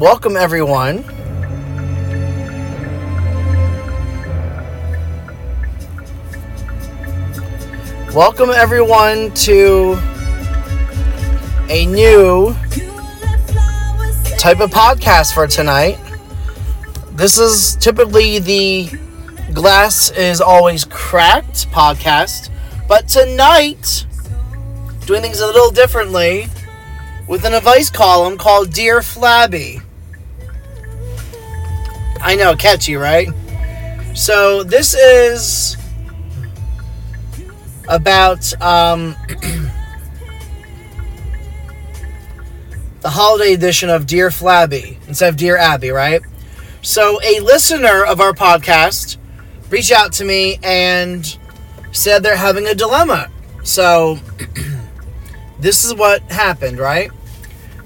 welcome everyone. Welcome everyone to a new type of podcast for tonight. This is typically the glass is always cracked podcast, but tonight doing things a little differently with an advice column called Dear Flabby. I know, catchy, right? So this is about um, the holiday edition of Dear Flabby instead of Dear Abby, right? So a listener of our podcast reached out to me and said they're having a dilemma. So this is what happened, right?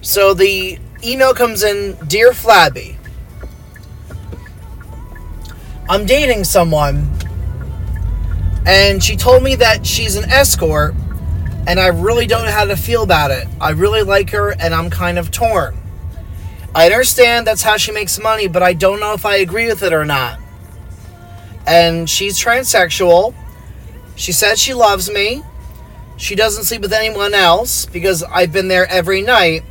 So the email comes in Dear Flabby, I'm dating someone, and she told me that she's an escort, and I really don't know how to feel about it. I really like her, and I'm kind of torn. I understand that's how she makes money, but I don't know if I agree with it or not. And she's transsexual. She says she loves me. She doesn't sleep with anyone else because I've been there every night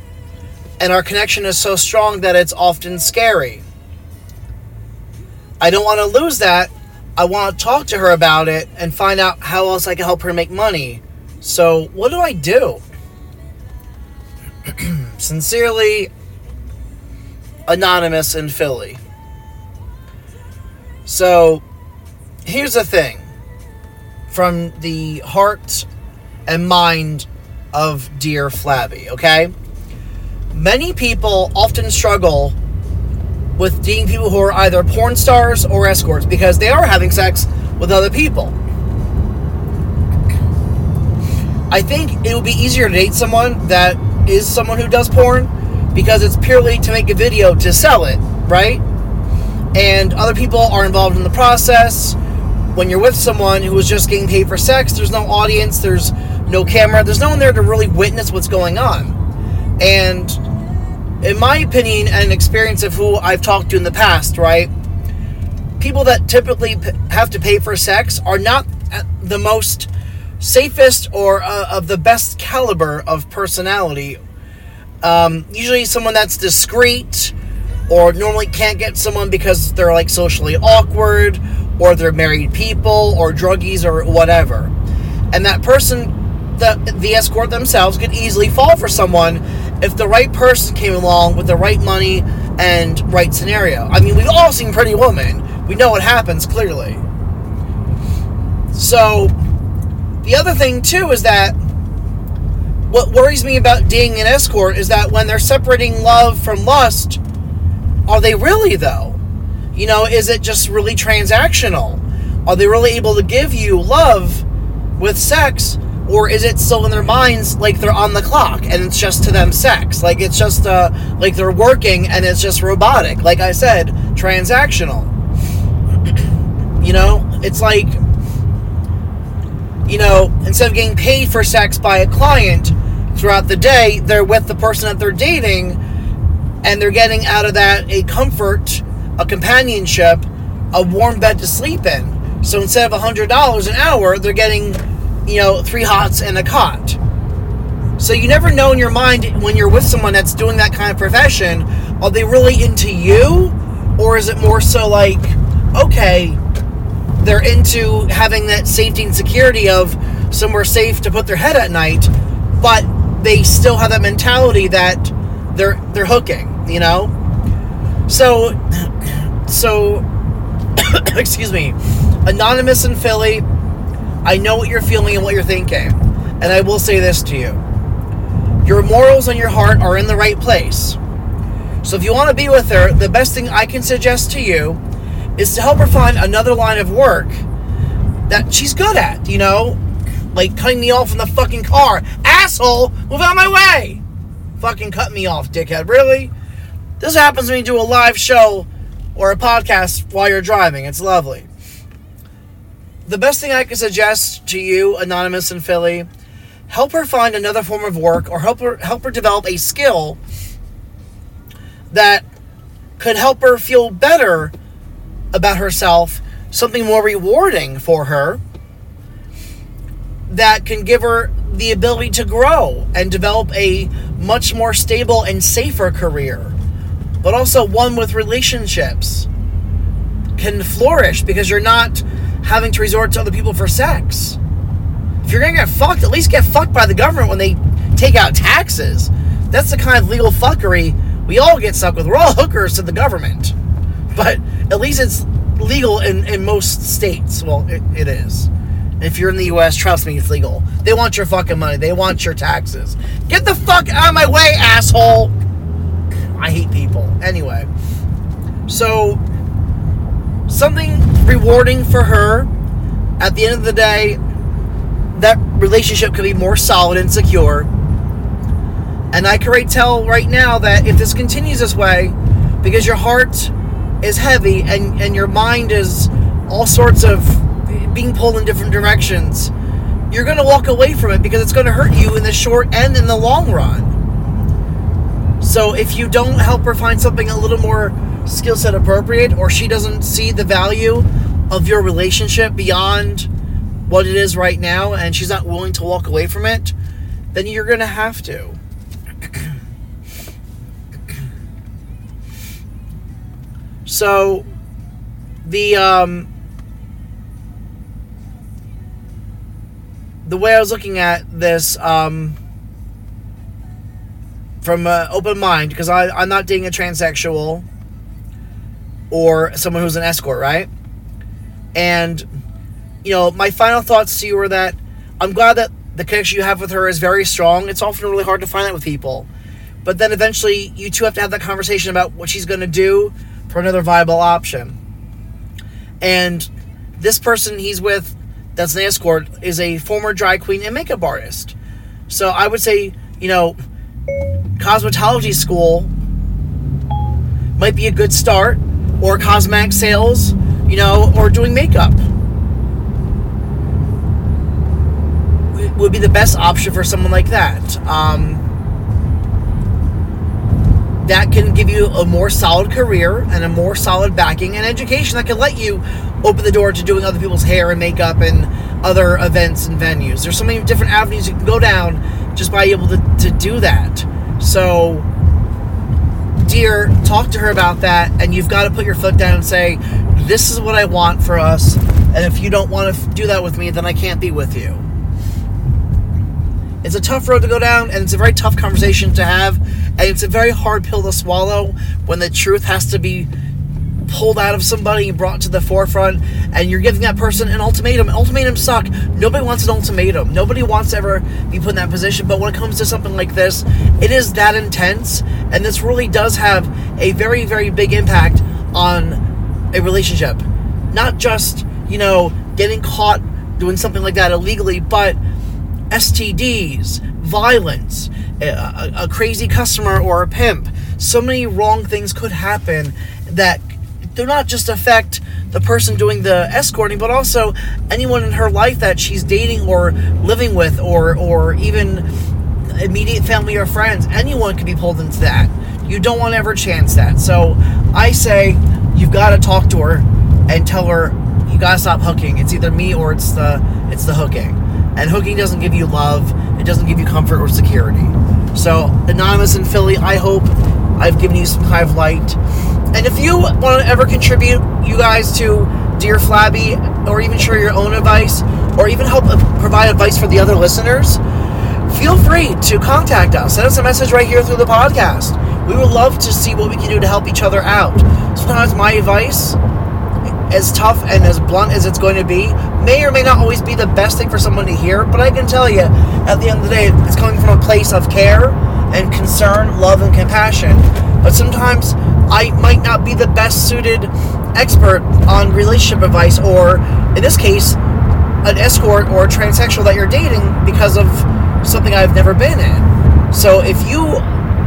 and our connection is so strong that it's often scary. I don't want to lose that. I want to talk to her about it and find out how else I can help her make money. So, what do I do? Sincerely, Anonymous in Philly. So, here's the thing from the heart and mind of Dear Flabby, okay? many people often struggle with dating people who are either porn stars or escorts because they are having sex with other people. I think it would be easier to date someone that is someone who does porn because it's purely to make a video to sell it, right? And other people are involved in the process. When you're with someone who is just getting paid for sex, there's no audience, there's no camera, there's no one there to really witness what's going on. And in my opinion and experience of who I've talked to in the past, right? People that typically have to pay for sex are not the most safest or uh, of the best caliber of personality. Um, usually, someone that's discreet or normally can't get someone because they're like socially awkward or they're married people or druggies or whatever. And that person the the escort themselves could easily fall for someone if the right person came along with the right money and right scenario. I mean, we've all seen Pretty Woman. We know what happens clearly. So, the other thing too is that what worries me about dating an escort is that when they're separating love from lust, are they really though? You know, is it just really transactional? Are they really able to give you love with sex or is it still in their minds like they're on the clock and it's just to them sex? Like it's just uh, like they're working and it's just robotic. Like i said transactional. You know? It's like you know instead of getting paid for sex by a client throughout the day they're with the person that they're dating and they're getting out of that a comfort a companionship a warm bed to sleep in. So instead of $100 an hour they're getting you know, three hots and a cot. So you never know in your mind when you're with someone that's doing that kind of profession, are they really into you? Or is it more so like, okay, they're into having that safety and security of somewhere safe to put their head at night, but they still have that mentality that they're they're hooking, you know? So so excuse me. Anonymous in Philly, I know what you're feeling and what you're thinking. And I will say this to you your morals and your heart are in the right place. So if you want to be with her, the best thing I can suggest to you is to help her find another line of work that she's good at, you know? Like cutting me off in the fucking car. Asshole, move out of my way! Fucking cut me off, dickhead. Really? This happens when you do a live show or a podcast while you're driving. It's lovely the best thing I can suggest to you, Anonymous in Philly, help her find another form of work or help her help her develop a skill that could help her feel better about herself, something more rewarding for her that can give her the ability to grow and develop a much more stable and safer career, but also one with relationships can flourish because you're not having to resort to other people for sex. If you're gonna get fucked, at least get fucked by the government when they take out taxes. That's the kind of legal fuckery we all get stuck with. We're all hookers to the government. But at least it's legal in, in most states. Well, it, it is. If you're in the US, trust me, it's legal. They want your fucking money. They want your taxes. Get the fuck out of my way, asshole! I hate people. Anyway. So, something rewarding for her. At the end of the day, that relationship could be more solid and secure. And I can tell right now that if this continues this way, because your heart is heavy and, and your mind is all sorts of being pulled in different directions, you're going to walk away from it because it's going to hurt you in the short and in the long run. So if you don't help her find something a little more skill set appropriate, or she doesn't see the value of your relationship beyond what it is right now, and she's not willing to walk away from it, then you're going to have to. so the um, the way I was looking at this um, from an open mind, because I'm not dating a transsexual or someone who's an escort, right? And, you know, my final thoughts to you are that I'm glad that the connection you have with her is very strong. It's often really hard to find that with people. But then eventually, you two have to have that conversation about what she's going to do for another viable option. And this person he's with, that's an escort, is a former drag queen and makeup artist. So I would say, you know, cosmetology school might be a good start, or cosmetic sales, you know, or doing makeup. Would be the best option for someone like that. Um, that can give you a more solid career and a more solid backing and education that can let you open the door to doing other people's hair and makeup and other events and venues. There's so many different avenues you can go down just by able to, to do that. So, dear, talk to her about that, and you've got to put your foot down and say, This is what I want for us, and if you don't want to do that with me, then I can't be with you. It's a tough road to go down, and it's a very tough conversation to have, and it's a very hard pill to swallow when the truth has to be pulled out of somebody and brought to the forefront, and you're giving that person an ultimatum. Ultimatums suck. Nobody wants an ultimatum. Nobody wants to ever be put in that position. But when it comes to something like this, it is that intense, and this really does have a very, very big impact on a relationship. Not just, you know, getting caught doing something like that illegally, but STDs, violence, a, a, crazy customer or a pimp. So many wrong things could happen that do not just affect the person doing the escorting, but also anyone in her life that she's dating or living with, or or even immediate family or friends. Anyone could be pulled into that. You don't want to ever chance that. So I say you've got to talk to her and tell her you got to stop hooking. It's either me or it's the it's the hooking. And hooking doesn't give you love. It doesn't give you comfort or security. So anonymous in Philly, I hope I've given you some kind of light. And if you want to ever contribute, you guys, to Dear Flabby, or even share your own advice, or even help uh, provide advice for the other listeners, feel free to contact us. Send us a message right here through the podcast. We would love to see what we can do to help each other out. Sometimes my advice, as tough and as blunt as it's going to be, may or may not always be the best thing for someone to hear, but I can tell you, at the end of the day, it's coming from a place of care and concern, love, and compassion. But sometimes I might not be the best suited expert on relationship advice, or in this case, an escort or a transsexual that you're dating because of something I've never been in. So if you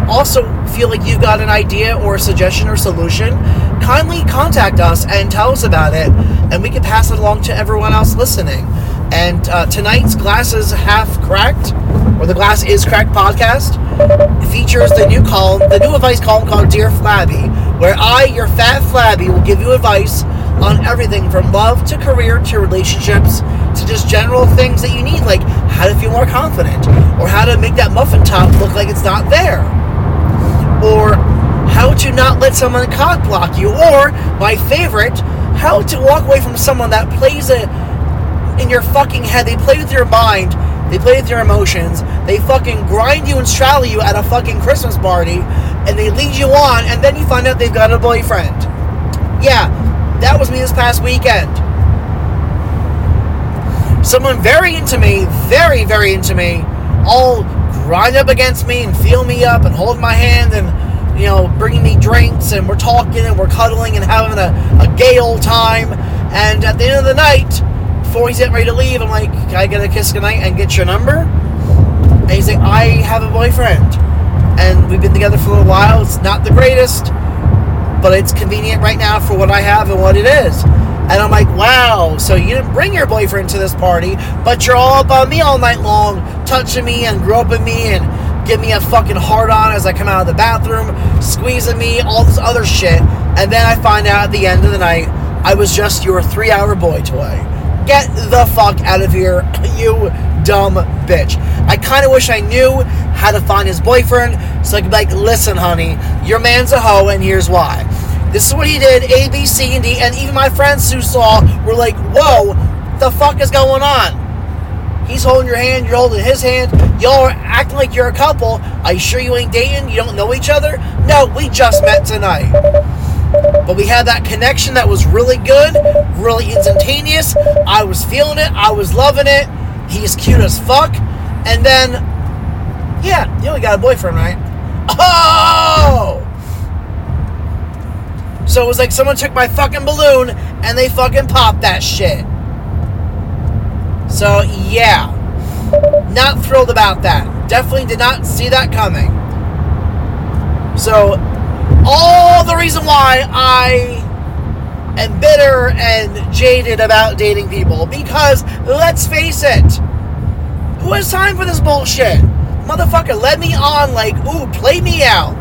also feel like you've got an idea or a suggestion or solution, kindly contact us and tell us about it, and we can pass it along to everyone else listening. And uh, tonight's Glass is Half Cracked, or the Glass is Cracked podcast, features the new column, the new advice column called Dear Flabby, where I, your fat flabby, will give you advice on everything from love to career to relationships to just general things that you need, like how to feel more confident, or how to make that muffin top look like it's not there, or how to not let someone cock block you, or my favorite, how to walk away from someone that plays a in your fucking head. They play with your mind. They play with your emotions. They fucking grind you and straddle you at a fucking Christmas party, and they lead you on, and then you find out they've got a boyfriend. Yeah, that was me this past weekend. Someone very into me, very, very into me, all grind up against me and feel me up and hold my hand and, you know, bringing me drinks and we're talking and we're cuddling and having a, a gay old time. And at the end of the night, before he's getting ready to leave, I'm like, can I get a kiss goodnight and get your number? And he's like, I have a boyfriend. And we've been together for a little while. It's not the greatest, but it's convenient right now for what I have and what it is. And I'm like, wow, so you didn't bring your boyfriend to this party, but you're all up on me all night long, touching me and groping me and give me a fucking hard on as I come out of the bathroom, squeezing me, all this other shit. And then I find out at the end of the night, I was just your three hour boy toy. Get the fuck out of here, you dumb bitch. I kind of wish I knew how to find his boyfriend so I could be like, listen, honey, your man's a hoe, and here's why. This is what he did, A, B, C, and D, and even my friends who saw were like, whoa, the fuck is going on? He's holding your hand, you're holding his hand, y'all are acting like you're a couple. Are you sure you ain't dating? You don't know each other? No, we just met tonight. But we had that connection that was really good, really instantaneous. I was feeling it, I was loving it. He's cute as fuck. And then, yeah, you we got a boyfriend, right? Oh! So it was like someone took my fucking balloon and they fucking popped that shit. So yeah, not thrilled about that. Definitely did not see that coming. So all the reason why I am bitter and jaded about dating people because let's face it, who has time for this bullshit? Motherfucker led me on like, ooh, play me out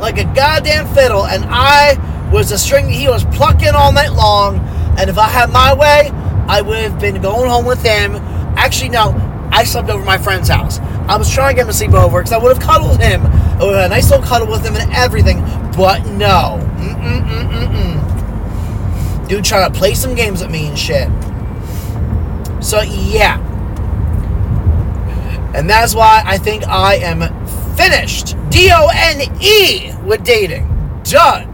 like a goddamn fiddle, and I was the string he was plucking all night long. And if I had my way, I would have been going home with him. Actually, no, I slept over my friend's house. I was trying to get him to sleep over because I would have cuddled him. Had a nice little cuddle with him and everything. But no. Mm-mm-mm-mm-mm. Dude trying to play some games with me and shit. So, yeah. And that's why I think I am finished. D O N E with dating. Done.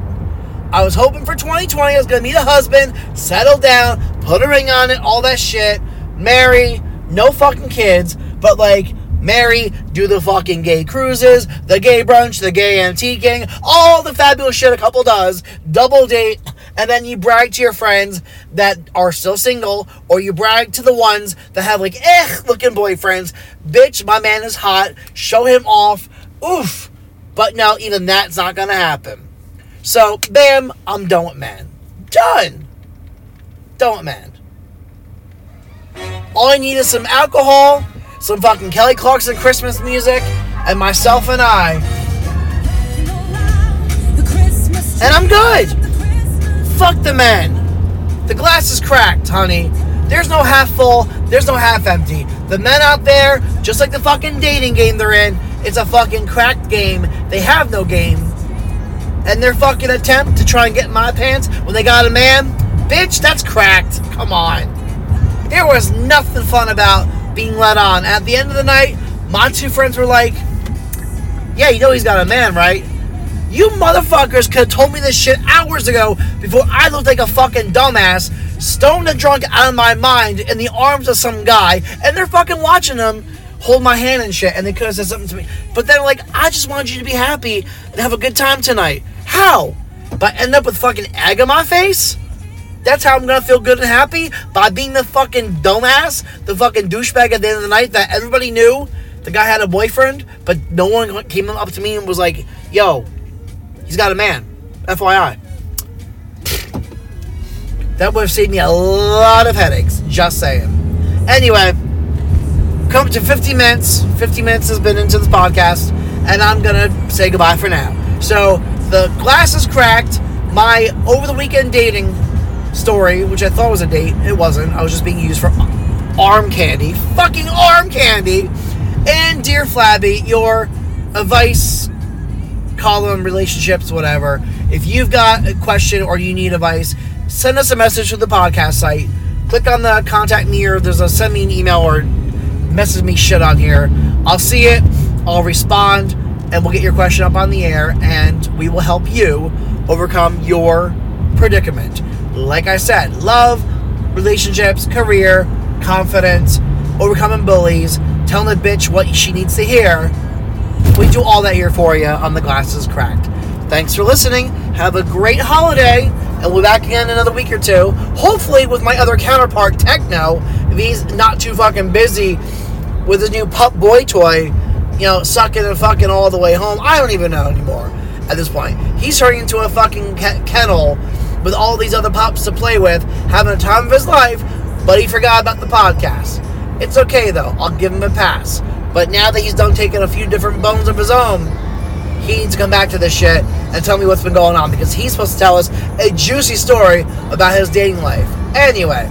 I was hoping for 2020 I was going to meet a husband, settle down, put a ring on it, all that shit, marry, no fucking kids, but like marry, do the fucking gay cruises, the gay brunch, the gay antiquing, all the fabulous shit a couple does, double date, and then you brag to your friends that are still single, or you brag to the ones that have like eh looking boyfriends. Bitch, my man is hot. Show him off. Oof. But no, even that's not gonna happen. So, bam, I'm done with man. Done. Done with man. All I need is some alcohol, some fucking Kelly Clarkson Christmas music, and myself and I. And I'm good. Fuck the men. The glass is cracked, honey. There's no half full, there's no half empty. The men out there, just like the fucking dating game they're in, it's a fucking cracked game. They have no game. And their fucking attempt to try and get in my pants when they got a man, bitch, that's cracked. Come on. There was nothing fun about being let on. At the end of the night, my two friends were like, Yeah, you know he's got a man, right? You motherfuckers could have told me this shit hours ago before I looked like a fucking dumbass, stoned and drunk out of my mind in the arms of some guy, and they're fucking watching him hold my hand and shit, and they could have said something to me. But then, like, I just wanted you to be happy and have a good time tonight. How? By end up with fucking egg on my face? That's how I'm gonna feel good and happy? By being the fucking dumbass, the fucking douchebag at the end of the night that everybody knew the guy had a boyfriend, but no one came up to me and was like, yo, he's got a man. FYI. That would have saved me a lot of headaches. Just saying. Anyway, come to 50 minutes. 50 minutes has been into this podcast, and I'm gonna say goodbye for now. So, the glass is cracked. My over the weekend dating story, which I thought was a date, it wasn't. I was just being used for arm candy. Fucking arm candy. And Dear Flabby, your advice column, relationships, whatever. If you've got a question or you need advice, send us a message to the podcast site. Click on the contact me or there's a send me an email or message me shit on here. I'll see it, I'll respond, and we'll get your question up on the air and we will help you overcome your predicament. Like I said, love, relationships, career, confidence, overcoming bullies, telling the bitch what she needs to hear. We do all that here for you on The Glasses Cracked. Thanks for listening. Have a great holiday, and we'll be back again in another week or two. Hopefully, with my other counterpart, Techno, if he's not too fucking busy with his new pup boy toy, you know, sucking and fucking all the way home. I don't even know anymore at this point. He's turning into a fucking kennel with all these other pups to play with, having a time of his life, but he forgot about the podcast. It's okay though, I'll give him a pass. But now that he's done taking a few different bones of his own, he needs to come back to this shit and tell me what's been going on because he's supposed to tell us a juicy story about his dating life. Anyway,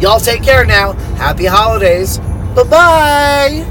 y'all take care now. Happy holidays. Bye bye.